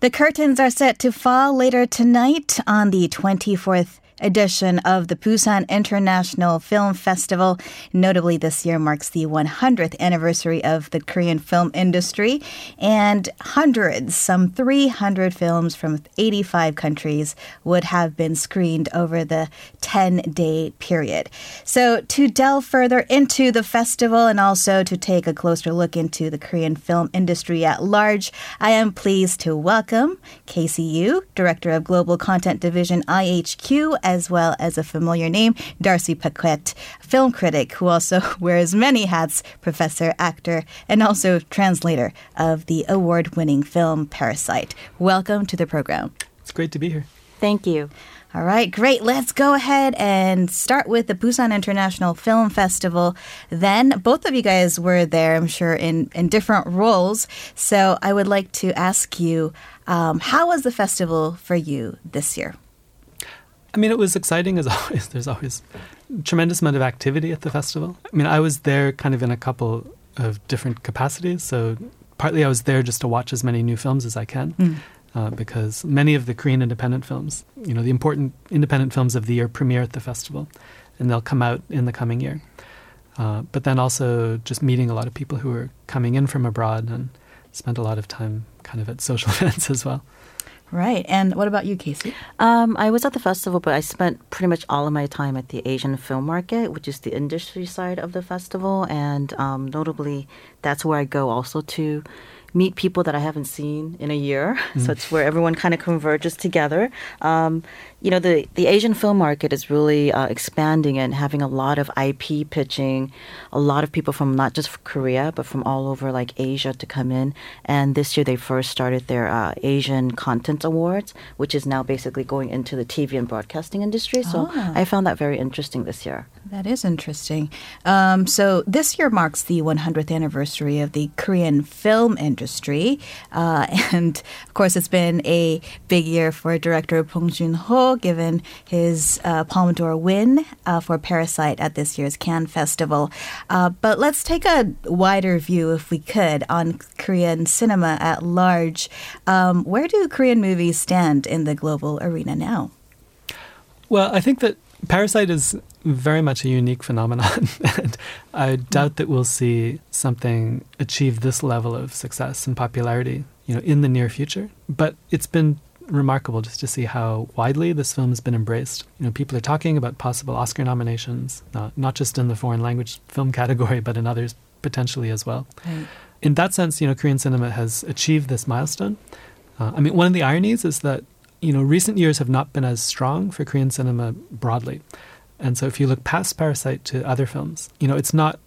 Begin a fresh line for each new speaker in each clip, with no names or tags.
The curtains are set to fall later tonight on the 24th edition of the Busan International Film Festival. Notably, this year marks the 100th anniversary of the Korean film industry, and hundreds, some 300 films from 85 countries, would have been screened over the 10 day period. So, to delve further into the festival and also to take a closer look into the Korean film industry at large, I am pleased to welcome KCU, Director of Global Content Division IHQ, as well as a familiar name, Darcy Paquet, film critic who also wears many hats, professor, actor, and also translator of the award winning film Parasite. Welcome to the program.
It's great to be here.
Thank you.
All right, great. Let's go ahead and start with the Busan International Film Festival. Then, both of you guys were there, I'm sure, in, in different roles. So, I would like to ask you um, how was the festival for you this year?
I mean, it was exciting as always. There's always a tremendous amount of activity at the festival. I mean, I was there kind of in a couple of different capacities. So, partly I was there just to watch as many new films as I can. Mm. Uh, because many of the Korean independent films, you know, the important independent films of the year premiere at the festival, and they'll come out in the coming year. Uh, but then also just meeting a lot of people who are coming in from abroad and spent a lot of time kind of at social events as well.
Right. And what about you, Casey?
Um, I was at the festival, but I spent pretty much all of my time at the Asian Film Market, which is the industry side of the festival. And um, notably, that's where I go also to meet people that I haven't seen in a year. Mm. So it's where everyone kind of converges together. Um, you know, the, the Asian film market is really uh, expanding and having a lot of IP pitching, a lot of people from not just Korea, but from all over like Asia to come in. And this year they first started their uh, Asian Content Awards, which is now basically going into the TV and broadcasting industry. So oh. I found that very interesting this year.
That is interesting. Um, so this year marks the 100th anniversary of the Korean film industry. Uh, and of course, it's been a big year for director Bong Given his uh, Palme d'Or win uh, for Parasite at this year's Cannes Festival. Uh, but let's take a wider view, if we could, on Korean cinema at large. Um, where do Korean movies stand in the global arena now?
Well, I think that Parasite is very much a unique phenomenon, and I doubt that we'll see something achieve this level of success and popularity, you know, in the near future. But it's been remarkable just to see how widely this film has been embraced. You know, people are talking about possible Oscar nominations, not, not just in the foreign language film category, but in others potentially as well. Right. In that sense, you know, Korean cinema has achieved this milestone. Uh, I mean, one of the ironies is that you know recent years have not been as strong for Korean cinema broadly, and so if you look past Parasite to other films, you know, it's not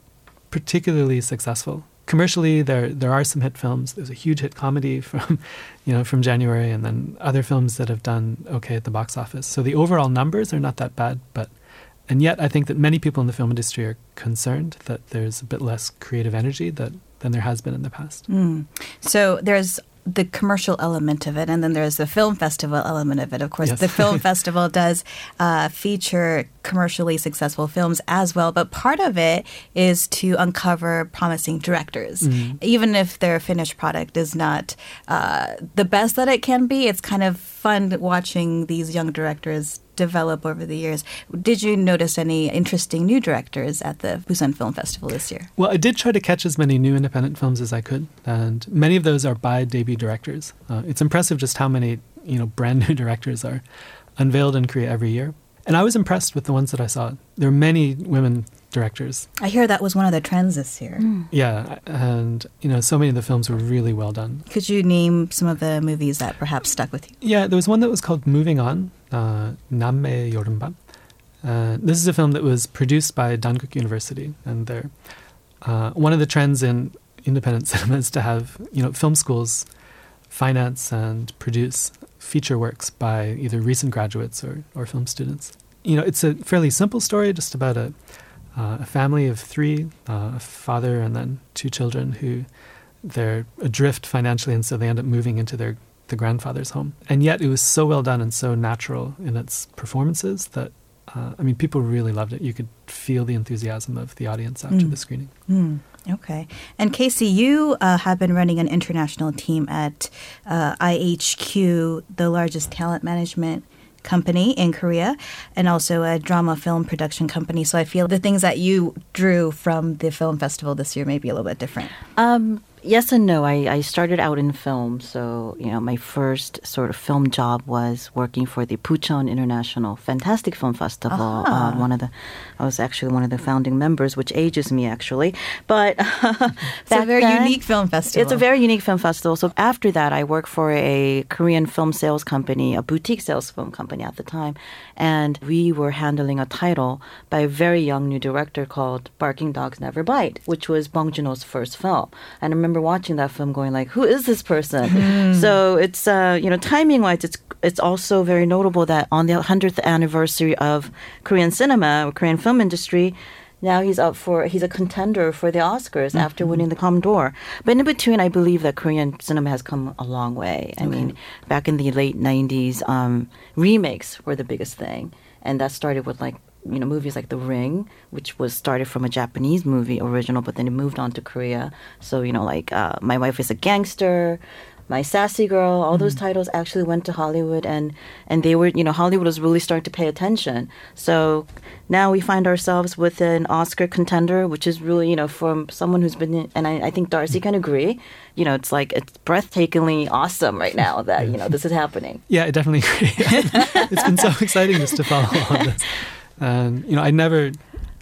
particularly successful commercially there there are some hit films. There's a huge hit comedy from you know from January, and then other films that have done okay at the box office. So the overall numbers are not that bad, but and yet I think that many people in the film industry are concerned that there's a bit less creative energy that than there has been in the past.
Mm. So there's the commercial element of it, and then there's the film festival element of it. Of course, yes. the film festival does uh, feature commercially successful films as well, but part of it is to uncover promising directors. Mm-hmm. Even if their finished product is not uh, the best that it can be, it's kind of fun watching these young directors develop over the years. Did you notice any interesting new directors at the Busan Film Festival this year?
Well, I did try to catch as many new independent films as I could, and many of those are by debut directors. Uh, it's impressive just how many you know brand new directors are unveiled in Korea every year. And I was impressed with the ones that I saw. There are many women directors.
I hear that was one of the trends this year. Mm.
Yeah, and you know, so many of the films were really well done.
Could you name some of the movies that perhaps stuck with you?
Yeah, there was one that was called Moving On, uh, Namme Yorumbam. Uh, this is a film that was produced by Dankook University, and they're uh, one of the trends in independent cinema is to have you know film schools finance and produce feature works by either recent graduates or, or film students. You know, it's a fairly simple story, just about a, uh, a family of three, uh, a father and then two children who they're adrift financially, and so they end up moving into their the grandfather's home. And yet, it was so well done and so natural in its performances that uh, I mean, people really loved it. You could feel the enthusiasm of the audience after mm. the screening. Mm.
Okay. And Casey, you uh, have been running an international team at uh, IHQ, the largest talent management company in Korea, and also a drama film production company. So I feel the things that you drew from the film festival this year may be a little bit different.
Um, yes and no. I, I started out in film, so you know my first sort of film job was working for the Bucheon International Fantastic Film Festival.
Ah.
Uh, one of the, I was actually one of the founding members, which ages me actually. But
It's a very unique film festival.
It's a very unique film festival. So after that, I worked for a Korean film sales company, a boutique sales film company at the time, and we were handling a title by a very young new director called Barking Dogs Never Bite, which was Bong Joon-ho's first film. And I remember watching that film, going like, "Who is this person?" So it's uh, you know timing wise, it's it's also very notable that on the hundredth anniversary of Korean cinema, or Korean film industry. Now he's up for he's a contender for the Oscars after winning the Palme d'Or. But in between, I believe that Korean cinema has come a long way. I mean, back in the late '90s, um, remakes were the biggest thing, and that started with like you know movies like The Ring, which was started from a Japanese movie original, but then it moved on to Korea. So you know, like uh, My Wife is a Gangster. My Sassy Girl, all those titles actually went to Hollywood, and and they were, you know, Hollywood was really starting to pay attention. So now we find ourselves with an Oscar contender, which is really, you know, from someone who's been, and I, I think Darcy can agree, you know, it's like it's breathtakingly awesome right now that you know this is happening.
Yeah, I definitely agree. it's been so exciting just to follow of this. And you know, I never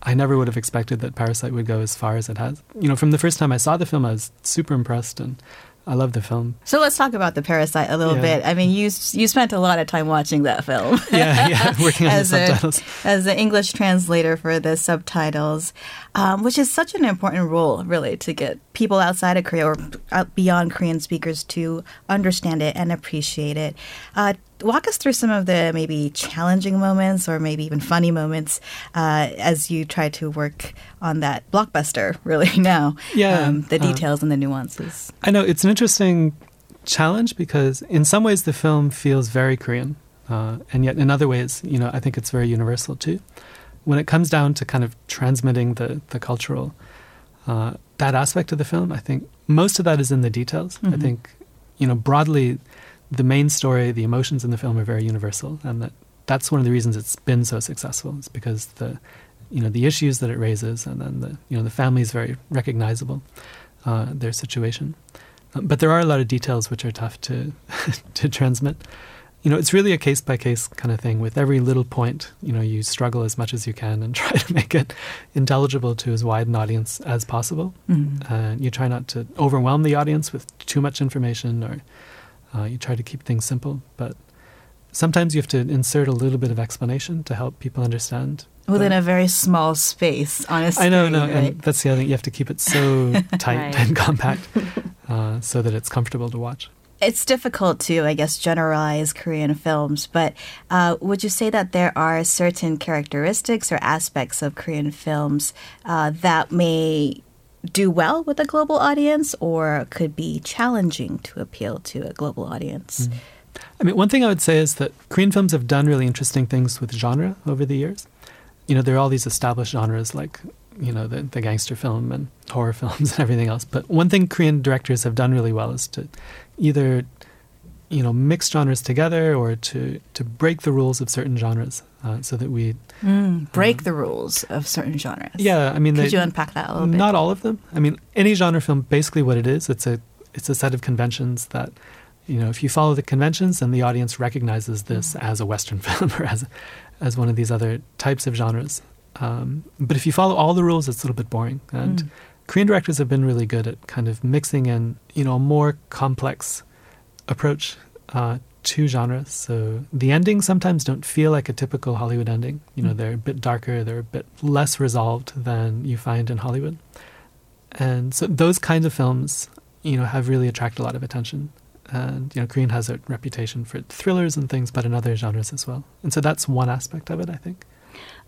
I never would have expected that Parasite would go as far as it has. You know, from the first time I saw the film, I was super impressed and I love the film.
So let's talk about the Parasite a little
Yeah.
bit. I mean, you you spent a lot of time watching that film.
Yeah, yeah, working on the
as a,
subtitles.
as an English translator for the subtitles, um, which is such an important role, really, to get people outside of Korea or beyond Korean speakers to understand it and appreciate it. Uh, walk us through some of the maybe challenging moments or maybe even funny moments uh, as you try to work on that blockbuster, really, now.
Yeah,
Um, the
uh,
details and the nuances.
I know it's an interesting challenge because in some ways the film feels very Korean, uh, and yet in other ways, you know, I think it's very universal too. When it comes down to kind of transmitting the the cultural uh, that aspect of the film, I think most of that is in the details. I
Mhm.
think, you know, broadly, the main story, the emotions in the film are very universal, and that that's one of the reasons it's been so successful. Is because the you know the issues that it raises, and then the you know the family is very recognizable, uh, their situation. Um, but there are a lot of details which are tough to to transmit. You know, it's really a case by case kind of thing. With every little point, you know, you struggle as much as you can and try to make it intelligible to as wide an audience as possible.
Mhm.
And you try not to overwhelm the audience with too much information, or uh, you try to keep things simple. But sometimes you have to insert a little bit of explanation to help people understand.
Within a very small space, honestly.
I know, no,
right?
and that's the other thing. You have to keep it so tight
Right.
and compact uh, so that it's comfortable to watch.
it's difficult to, I guess, generalize Korean films, but uh, would you say that there are certain characteristics or aspects of Korean films uh, that may do well with a global audience or could be challenging to appeal to a global audience? Mm-hmm.
I mean, one thing I would say is that Korean films have done really interesting things with genre over the years. You know, there are all these established genres like, you know, the, the gangster film and horror films and everything else. But one thing Korean directors have done really well is to either, you know, mix genres together or to, to break the rules of certain genres uh, so that we,
Mm, break the rules of certain genres.
yeah, I mean,
Could
they,
you unpack that a little bit?
Not all of them. I mean, any genre film, basically what it is, it's a it's a set of conventions that, you know, if you follow the conventions, then the audience recognizes this
Mm.
as a Western film or as as one of these other types of genres. Um, but if you follow all the rules, it's a little bit boring. And
Mm.
Korean directors have been really good at kind of mixing in, you know, a more complex approach uh, to genres. So the endings sometimes don't feel like a typical Hollywood ending. You know,
Mm.
they're a bit darker, they're a bit less resolved than you find in Hollywood. And so those kinds of films, you know, have really attracted a lot of attention. And, you know, Korean has a reputation for thrillers and things, but in other genres as well. And so that's one aspect of it, I think.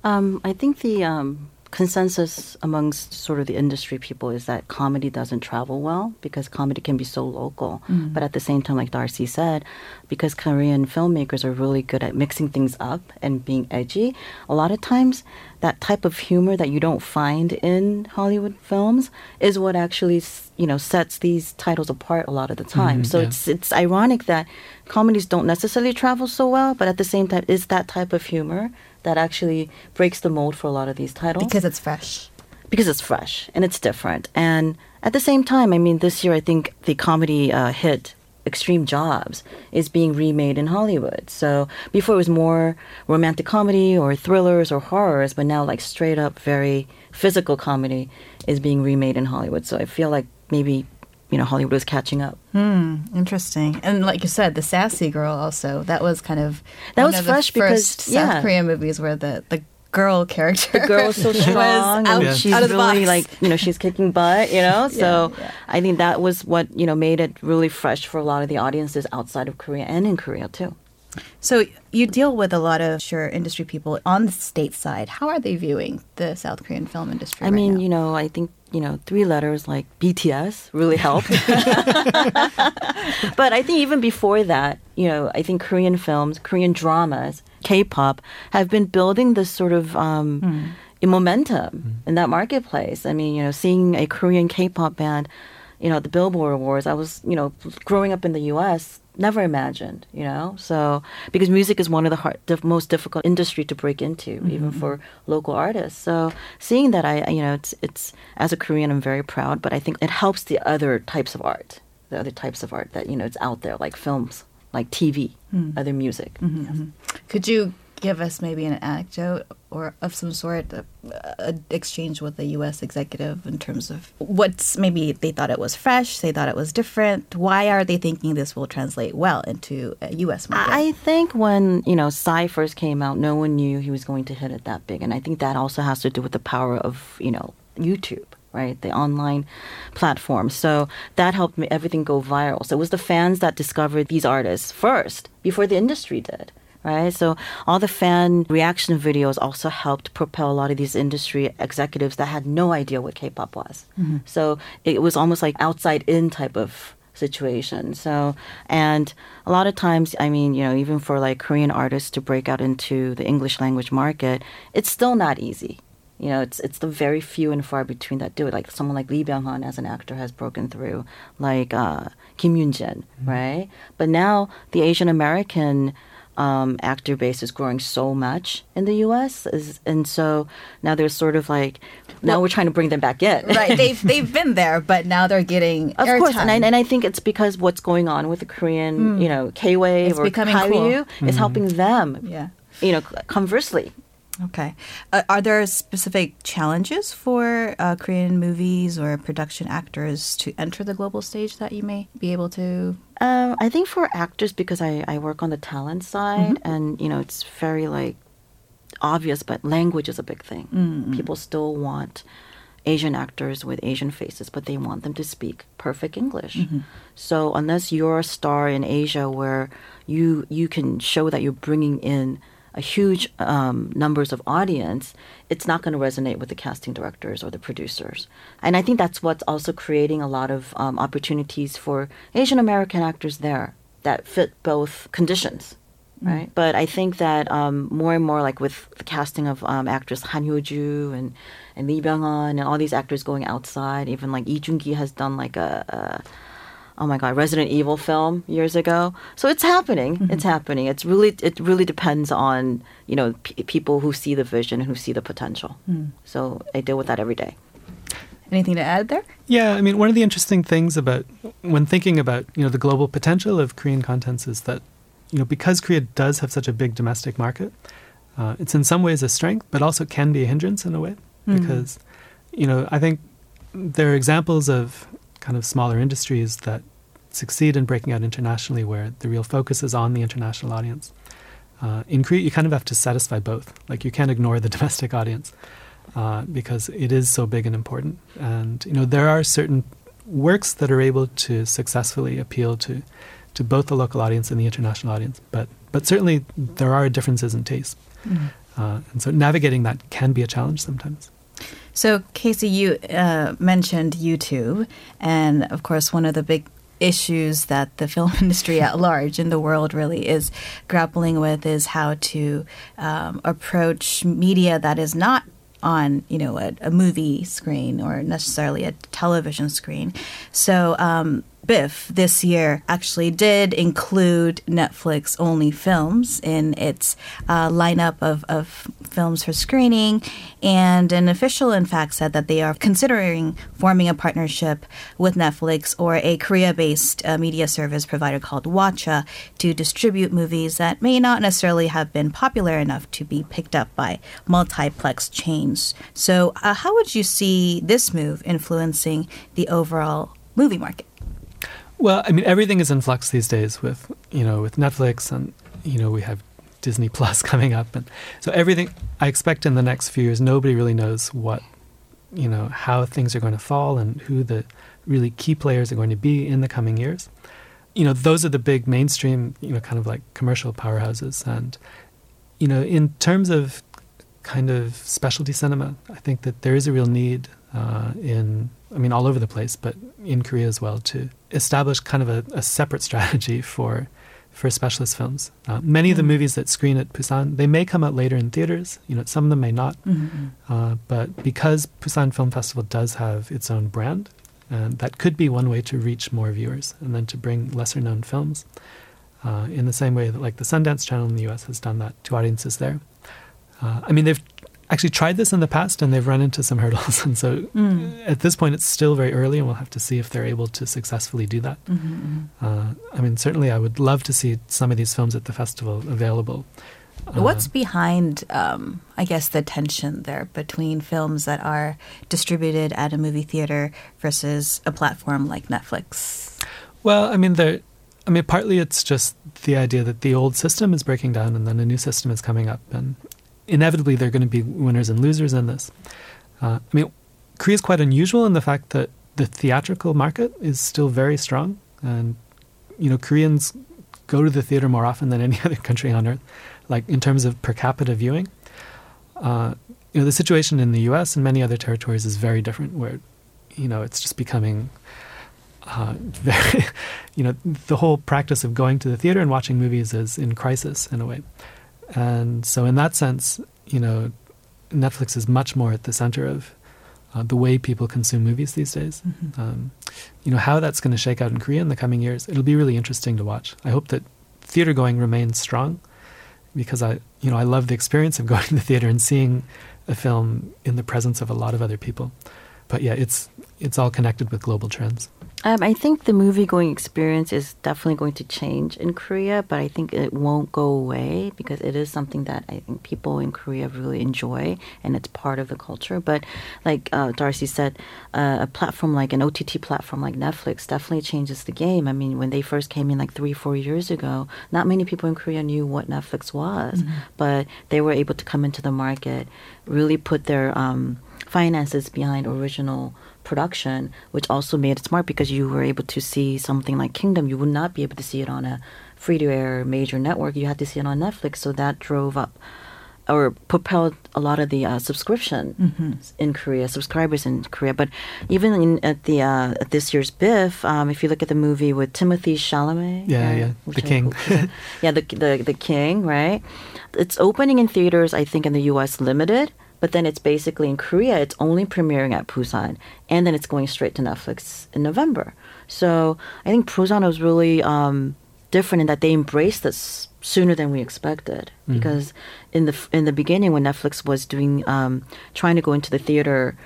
Um, I think the um, consensus amongst sort of the industry people is that comedy doesn't travel well because comedy can be so local.
Mm.
But at the same time, like Darcy said, because Korean filmmakers are really good at mixing things up and being edgy, a lot of times that type of humor that you don't find in Hollywood films is what actually you know sets these titles apart a lot of the time.
Mhm,
so
yeah.
it's it's ironic that comedies don't necessarily travel so well, but at the same time, it's that type of humor that actually breaks the mold for a lot of these titles
Because it's fresh.
because it's fresh and it's different. And at the same time, I mean, this year I think the comedy uh, hit Extreme Jobs is being remade in Hollywood. So before it was more romantic comedy or thrillers or horrors, but now like straight up very physical comedy is being remade in Hollywood. So I feel like maybe you know Hollywood was catching up.
Hmm, interesting. And like you said, the sassy girl also that was kind of
That was
of the
fresh because-
first
yeah.
South Korean movies where the the girl character
the girl's so
was
strong
out,
and she's
out of the
really
box.
like you know she's kicking butt you know so
Yeah, yeah.
i think that was what you know made it really fresh for a lot of the audiences outside of korea and in korea too
So you deal with a lot of sure industry people on the state side. How are they viewing the South Korean film industry?
i
right
mean
now?
you know i think you know three letters like bts really helped. but i think even before that you know i think korean films korean dramas k-pop have been building this sort of um, momentum in that marketplace i mean you know seeing a korean k-pop band you know, at the Billboard Awards, I was, you know, growing up in the U.S., never imagined, you know. So because music is one of the hard, most difficult industry to break into, mm-hmm. even for local artists. So seeing that, I, you know, it's it's as a Korean, I'm very proud. But I think it helps the other types of art, the other types of art that you know it's out there, like films, like TV, hmm. other music. Mm-hmm. Mm-hmm.
Could you give us maybe an anecdote or of some sort, a exchange with a U.S. executive in terms of what's maybe they thought it was fresh, they thought it was different. Why are they thinking this will translate well into a U.S. market?
I think when you know Psy first came out, no one knew he was going to hit it that big, and I think that also has to do with the power of you know YouTube, right? The online platform. So that helped me, everything go viral. So it was the fans that discovered these artists first before the industry did. Right, so all the fan reaction videos also helped propel a lot of these industry executives that had no idea what K-pop was. So it was almost like outside in type of situation. So, and a lot of times, I mean, you know, even for like Korean artists to break out into the English language market, it's still not easy. You know, it's it's the very few and far between that do it. Like someone like Lee Byung Hun as an actor has broken through, like uh, Kim Yoon Jin, right? But now the Asian American um, actor base is growing so much in the U.S. Is, and so now there's sort of like now we're trying to bring them back in,
right, they've they've been there, but now they're getting
of course, and I, and I think it's because what's going on with the Korean, you know, K wave
It's
or
becoming
Hallyu
cool.
is helping them.
Yeah.
You know, conversely,
Okay. Uh, are there specific challenges for uh, Korean movies or production actors to enter the global stage that you may be able to?
um, I think for actors because I, I work on the talent side, and you know, it's very like obvious, but language is a big thing. People still want Asian actors with Asian faces, but they want them to speak perfect English. So unless you're a star in Asia where you you can show that you're bringing in a huge um, numbers of audience, it's not going to resonate with the casting directors or the producers. And I think that's what's also creating a lot of um, opportunities for Asian American actors there that fit both conditions. Right, but I think that um, more and more, like with the casting of um, actress Han Hyo-ju and and Lee Byung-hun and all these actors going outside, even like Lee Joon-gi has done like a, a oh my god Resident Evil film years ago. So it's happening. It's mm-hmm. happening. It's really it really depends on you know p- people who see the vision and who see the potential. Hmm. So I deal with that every day.
Anything to add there?
Yeah, I mean, one of the interesting things about when thinking about you know the global potential of Korean contents is that you know because Korea does have such a big domestic market, uh, it's in some ways a strength, but also can be a hindrance in a way hmm. because you know I think there are examples of kind of smaller industries that succeed in breaking out internationally where the real focus is on the international audience. Uh, in Korea, you kind of have to satisfy both. Like you can't ignore the domestic audience uh, because it is so big and important. And you know there are certain works that are able to successfully appeal to to both the local audience and the international audience. But but certainly there are differences in taste, uh, and so navigating that can be a challenge sometimes.
So, Casey, you uh, mentioned YouTube, and of course, one of the big issues that the film industry at large in the world really is grappling with is how to um, approach media that is not on, you know, a, a movie screen or necessarily a television screen. So um, Biff this year actually did include Netflix only films in its uh, lineup of, of films for screening. And an official, in fact, said that they are considering forming a partnership with Netflix or a Korea based uh, media service provider called Watcha to distribute movies that may not necessarily have been popular enough to be picked up by multiplex chains. So, uh, how would you see this move influencing the overall movie market?
Well, I mean, everything is in flux these days with you know with Netflix and you know we have Disney Plus coming up, and so everything. I expect in the next few years, nobody really knows what you know how things are going to fall and who the really key players are going to be in the coming years. You know, those are the big mainstream, you know, kind of like commercial powerhouses, and you know, in terms of kind of specialty cinema, I think that there is a real need uh, in I mean, all over the place, but in Korea as well, to establish kind of a, a separate strategy for for specialist films. Uh, many mm-hmm. of the mm-hmm. movies that screen at Busan, they may come out later in theaters. You know, some of them may not. Mm-hmm. Uh, but because Busan Film Festival does have its own brand, and that could be one way to reach more viewers and then to bring lesser known films. Uh, in the same way that, like the Sundance Channel in the U.S. has done that to audiences there. Uh, I mean, they've actually tried this in the past and they've run into some hurdles. And so mm. at this point, it's still very early, and we'll have to see if they're able to successfully do that. Mm-hmm, mm-hmm. Uh, I mean, certainly, I would love to see some of these films at the festival available.
Uh, What's behind, um, I guess, the tension there between films that are distributed at a movie theater versus a platform like Netflix?
Well, I mean, there. I mean, partly it's just the idea that the old system is breaking down and then a new system is coming up, and inevitably there are going to be winners and losers in this. Uh, I mean, Korea is quite unusual in the fact that the theatrical market is still very strong, and you know Koreans go to the theater more often than any other country on earth, like in terms of per capita viewing. Uh, you know, the situation in the U.S. and many other territories is very different, where you know it's just becoming uh, very, you know, the whole practice of going to the theater and watching movies is in crisis in a way. And so, in that sense, you know, Netflix is much more at the center of uh, the way people consume movies these days. Mm-hmm. Um, you know, how that's going to shake out in Korea in the coming years, it'll be really interesting to watch. I hope that theater going remains strong because I, you know, I love the experience of going to the theater and seeing a film in the presence of a lot of other people. But yeah, it's it's all connected with global trends.
Um, I think the movie going experience is definitely going to change in Korea, but I think it won't go away because it is something that I think people in Korea really enjoy and it's part of the culture. But like uh, Darcy said, uh, a platform like an OTT platform like Netflix definitely changes the game. I mean, when they first came in like three, four years ago, not many people in Korea knew what Netflix was, mm-hmm. but they were able to come into the market, really put their um, finances behind original production, which also made it smart because you were able to see something like Kingdom. You would not be able to see it on a free to air major network. You had to see it on Netflix. So that drove up or propelled a lot of the uh, subscription mm-hmm. in Korea, subscribers in Korea. But even in, at the uh, at this year's Biff, um, if you look at the movie with Timothée Chalamet,
yeah, right, yeah, the King,
yeah, the, the the King, right? It's opening in theaters, I think, in the U.S. limited, but then it's basically in Korea, it's only premiering at Busan, and then it's going straight to Netflix in November. So I think Busan was really um, different in that they embraced this sooner than we expected. Mm-hmm. Because in the in the beginning, when Netflix was doing um, trying to go into the theater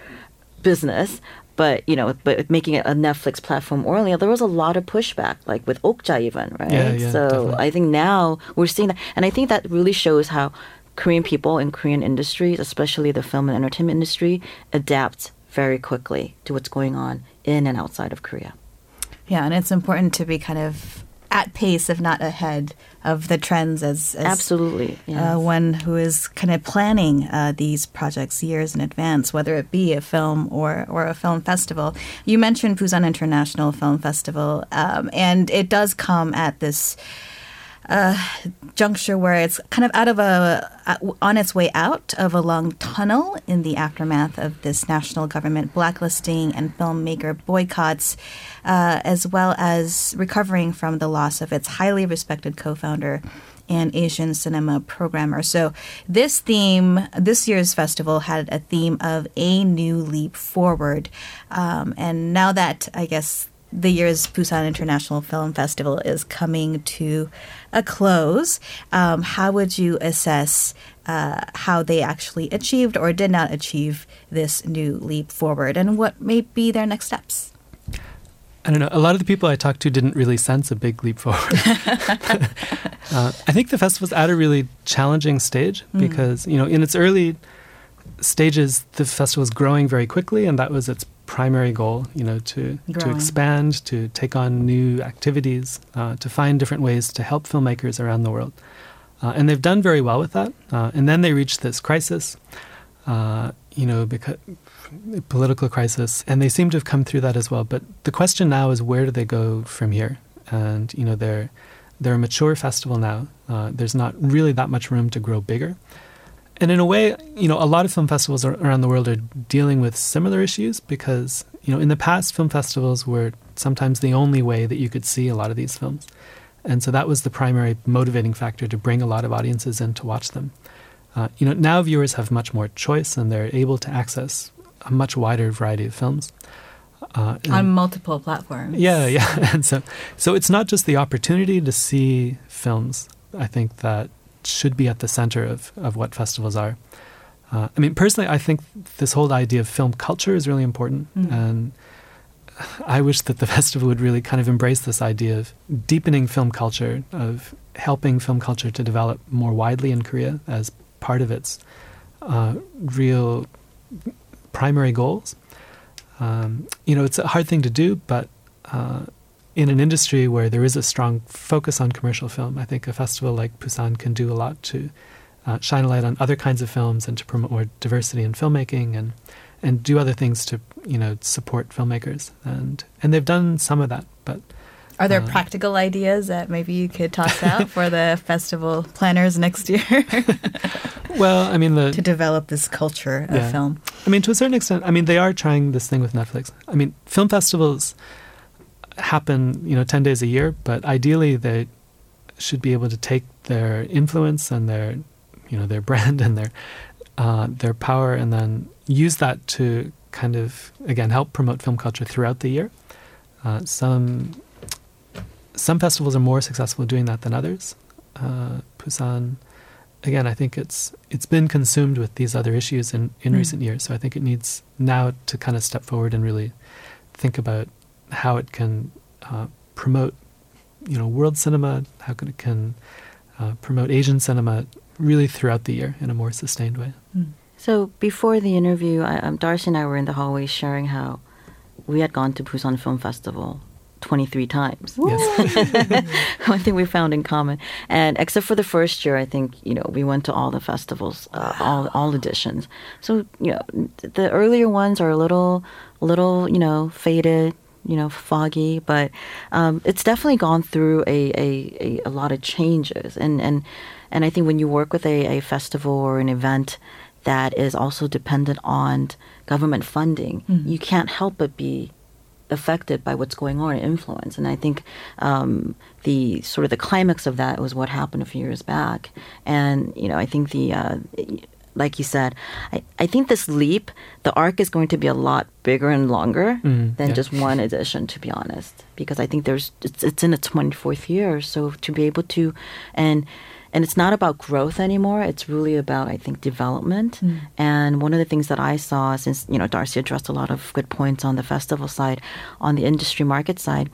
business, but you know, but making it a Netflix platform earlier, there was a lot of pushback, like with Okja even, right?
Yeah, yeah,
so
definitely.
I think now we're seeing that, and I think that really shows how Korean people in Korean industries, especially the film and entertainment industry, adapt very quickly to what's going on in and outside of Korea.
Yeah, and it's important to be kind of at pace, if not ahead, of the trends as, as
absolutely
uh, yes. uh, one who is kind of planning uh, these projects years in advance, whether it be a film or or a film festival. You mentioned Busan International Film Festival, um, and it does come at this a juncture where it's kind of out of a on its way out of a long tunnel in the aftermath of this national government blacklisting and filmmaker boycotts, uh, as well as recovering from the loss of its highly respected co-founder and Asian cinema programmer. So this theme, this year's festival had a theme of a new leap forward, um, and now that I guess the year's Busan International Film Festival is coming to a close. Um, how would you assess uh, how they actually achieved or did not achieve this new leap forward, and what may be their next steps?
I don't know. A lot of the people I talked to didn't really sense a big leap forward. uh, I think the festival's at a really challenging stage mm. because, you know, in its early stages, the festival was growing very quickly, and that was its primary goal, you know, to, to expand, to take on new activities, uh, to find different ways to help filmmakers around the world. Uh, and they've done very well with that. Uh, and then they reached this crisis, uh, you know, because political crisis, and they seem to have come through that as well. But the question now is, where do they go from here? And you know, they're they're a mature festival now. Uh, there's not really that much room to grow bigger. And in a way, you know, a lot of film festivals around the world are dealing with similar issues because, you know, in the past, film festivals were sometimes the only way that you could see a lot of these films. And so that was the primary motivating factor to bring a lot of audiences in to watch them. Uh, you know, now viewers have much more choice and they're able to access a much wider variety of films.
Uh, on multiple platforms.
Yeah, yeah. And so, so it's not just the opportunity to see films. I think that should be at the center of, of what festivals are. Uh, I mean, personally, I think this whole idea of film culture is really important. Mm. And I wish that the festival would really kind of embrace this idea of deepening film culture, of helping film culture to develop more widely in Korea as part of its uh, real primary goals. Um, you know, it's a hard thing to do, but uh, in an industry where there is a strong focus on commercial film, I think a festival like Busan can do a lot to uh, shine a light on other kinds of films and to promote more diversity in filmmaking and and do other things to you know support filmmakers and and they've done some of that, but.
Are there uh, practical ideas that maybe you could toss out for the festival planners next year?
well, I mean, the,
to develop this culture of yeah. film.
I mean, to a certain extent, I mean, they are trying this thing with Netflix. I mean, film festivals happen, you know, 10 days a year, but ideally they should be able to take their influence and their, you know, their brand and their, uh, their power and then use that to kind of, again, help promote film culture throughout the year. Uh, some, some festivals are more successful doing that than others. Uh, Busan, again, I think it's it's been consumed with these other issues in, in mm. recent years. So I think it needs now to kind of step forward and really think about how it can uh, promote, you know, world cinema, how can it can uh, promote Asian cinema really throughout the year in a more sustained way.
Mm. So before the interview, I, um, Darcy and I were in the hallway sharing how we had gone to Busan Film Festival 23 times. Yes. One thing we found in common. And except for the first year, I think, you know, we went to all the festivals, uh, all, all editions. So, you know, the earlier ones are a little, little, you know, faded, you know, foggy, but um, it's definitely gone through a, a, a, lot of changes. And, and, and I think when you work with a, a festival or an event that is also dependent on government funding, mm-hmm. you can't help but be affected by what's going on and influence. And I think um, the sort of the climax of that was what happened a few years back. And you know, I think the uh, like you said, I, I think this leap, the arc is going to be a lot bigger and longer mm, than yeah. just one edition, to be honest. Because I think there's it's, it's in its 24th year, so to be able to, and and it's not about growth anymore. It's really about I think development. Mm. And one of the things that I saw, since you know Darcy addressed a lot of good points on the festival side, on the industry market side,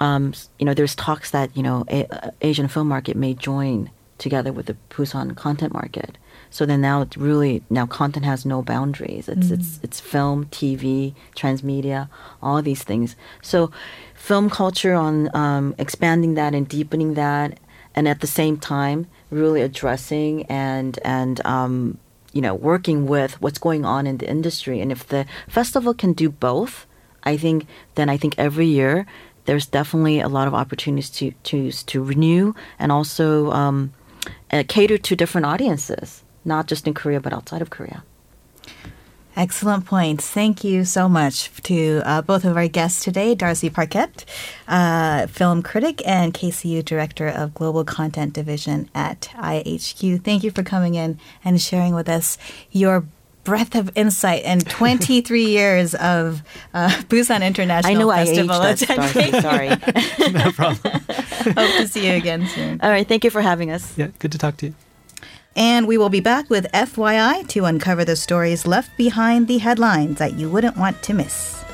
um, you know, there's talks that you know a, Asian film market may join together with the Busan content market. So then now it's really now content has no boundaries. It's mm. it's it's film, TV, transmedia, all these things. So film culture on um, expanding that and deepening that, and at the same time really addressing and and um, you know working with what's going on in the industry. And if the festival can do both, I think then I think every year there's definitely a lot of opportunities to to to renew and also um, uh, cater to different audiences, not just in Korea but outside of Korea.
Excellent points. Thank you so much to uh, both of our guests today, Darcy Paquet, uh, film critic, and KCU Director of Global Content Division at IHQ. Thank you for coming in and sharing with us your breadth of insight and 23 years of uh, Busan International
I know
Festival
I aged that, Sorry.
no problem.
Hope to see you again soon.
All right. Thank you for having us.
Yeah, good to talk to you.
And we will be back with FYI to uncover the stories left behind the headlines that you wouldn't want to miss.